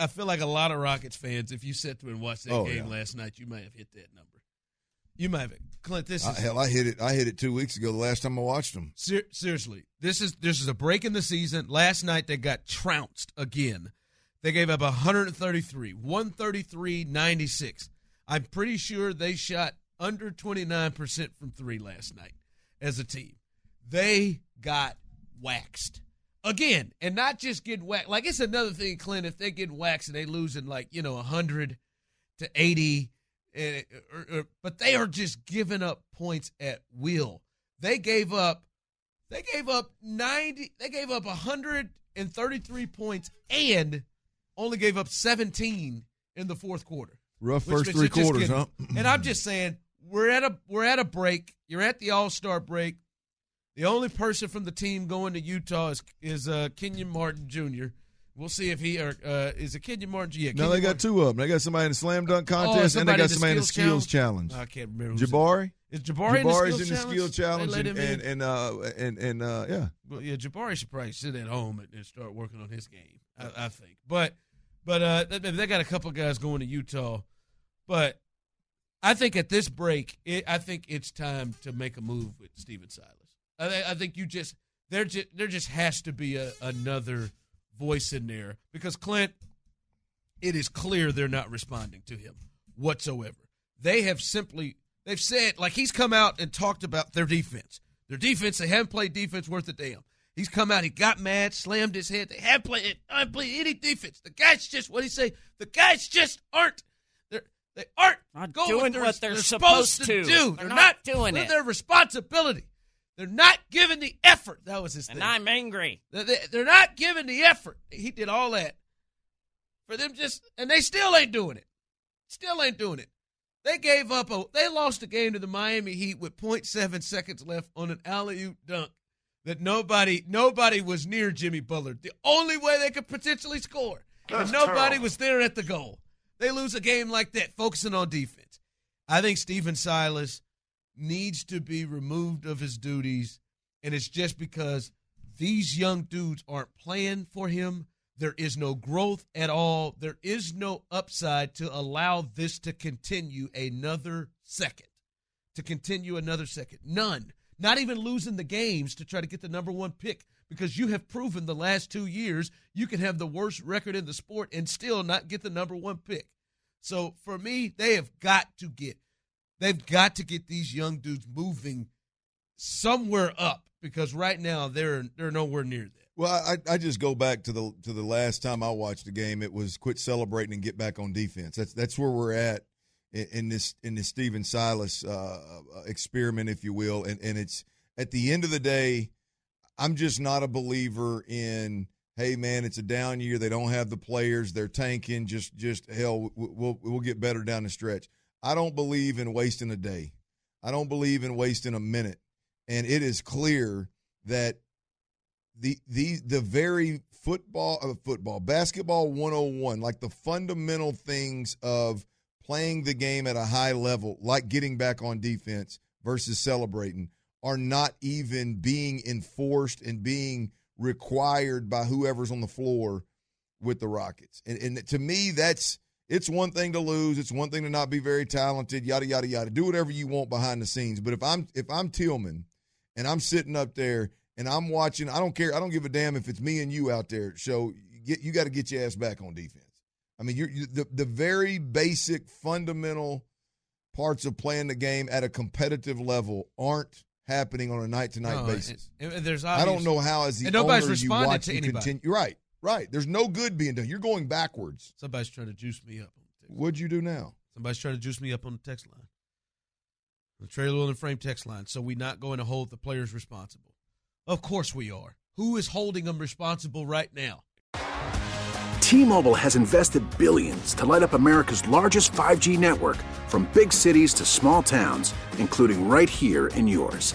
I feel like a lot of Rockets fans, if you sat through and watched that Oh, game yeah. last night, you might have hit that number. You might have. Clint, this is hell, I hit it. I hit it two weeks ago. The last time I watched them. Ser- seriously, this is this is a break in the season. Last night they got trounced again. They gave up 133, 133, 96. I'm pretty sure they shot under 29% from three last night as a team. They got waxed again, and not just getting waxed. Like it's another thing, Clint. If they get waxed and they losing like you know 100 to 80, and, or, or, but they are just giving up points at will. They gave up they gave up 90 they gave up 133 points and only gave up 17 in the fourth quarter. Rough first three quarters, getting- huh? And I'm just saying, we're at a we're at a break. You're at the All Star break. The only person from the team going to Utah is is uh, Kenyon Martin Jr. We'll see if he or uh, is it Kenyon Martin? Yeah, No, they got Martin. two of them. They got somebody in the slam dunk Oh, contest, and they got in the somebody in the skills skills challenge. I can't remember. Jabari. Is Jabari Jabari's in the skill challenge? challenge, and in? and and, uh, and and uh, yeah. Well, yeah, Jabari should probably sit at home and, and start working on his game. I, I think, but but uh, they, they got a couple guys going to Utah, but I think at this break, it, I think it's time to make a move with Stephen Silas. I, I think you just there just there just has to be a, another voice in there because Clint, it is clear they're not responding to him whatsoever. They have simply they've said like he's come out and talked about their defense. Their defense, they haven't played defense worth a damn. He's come out, he got mad, slammed his head. They haven't played, haven't played any defense. The guys just what he say? The guys just aren't. They're they aren't Not going doing what what they're, they're supposed, supposed to do. They're They're, not doing it. Their responsibility. They're not giving the effort. That was his thing. And I'm angry. They- they- They're not giving the effort. He did all that for them just, and they still ain't doing it. Still ain't doing it. They gave up a, they lost the game to the Miami Heat with 0.7 seconds left on an alley oop dunk that nobody, nobody was near Jimmy Butler. The only way they could potentially score, and nobody was there at the goal. They lose a game like that, focusing on defense. I think Stephen Silas needs to be removed of his duties, and it's just because these young dudes aren't playing for him. There is no growth at all. There is no upside to allow this to continue another second. To continue another second. None. Not even losing the games to try to get the number one pick because you have proven the last two years you can have the worst record in the sport and still not get the number one pick. So for me, they have got to get they've got to get these young dudes moving somewhere up because right now they're they're nowhere near that. Well, I, I just go back to the to the last time I watched the game. It was quit celebrating and get back on defense. That's that's where we're at in, in this in this Stephen Silas uh, experiment, if you will. And and it's at the end of the day, I'm just not a believer in. Hey man, it's a down year. They don't have the players. They're tanking. Just just hell, we'll, we'll get better down the stretch. I don't believe in wasting a day. I don't believe in wasting a minute. And it is clear that the the the very football uh, football basketball 101 like the fundamental things of playing the game at a high level like getting back on defense versus celebrating are not even being enforced and being required by whoever's on the floor with the Rockets. And, and to me that's it's one thing to lose, it's one thing to not be very talented, yada yada yada. Do whatever you want behind the scenes, but if I'm if I'm Tillman and I'm sitting up there and I'm watching. I don't care. I don't give a damn if it's me and you out there. So you get you got to get your ass back on defense. I mean, you're, you the the very basic fundamental parts of playing the game at a competitive level aren't happening on a night to night basis. and- and there's I don't know how as the and nobody's owner you responded watch to anybody. continue. Right, right. There's no good being done. You're going backwards. Somebody's trying to juice me up. What'd you do now? Somebody's trying to juice me up on the text line. The trailer wheel and frame text line. So we're not going to hold the players responsible. Of course we are. Who is holding them responsible right now? T-Mobile has invested billions to light up America's largest 5G network from big cities to small towns, including right here in yours.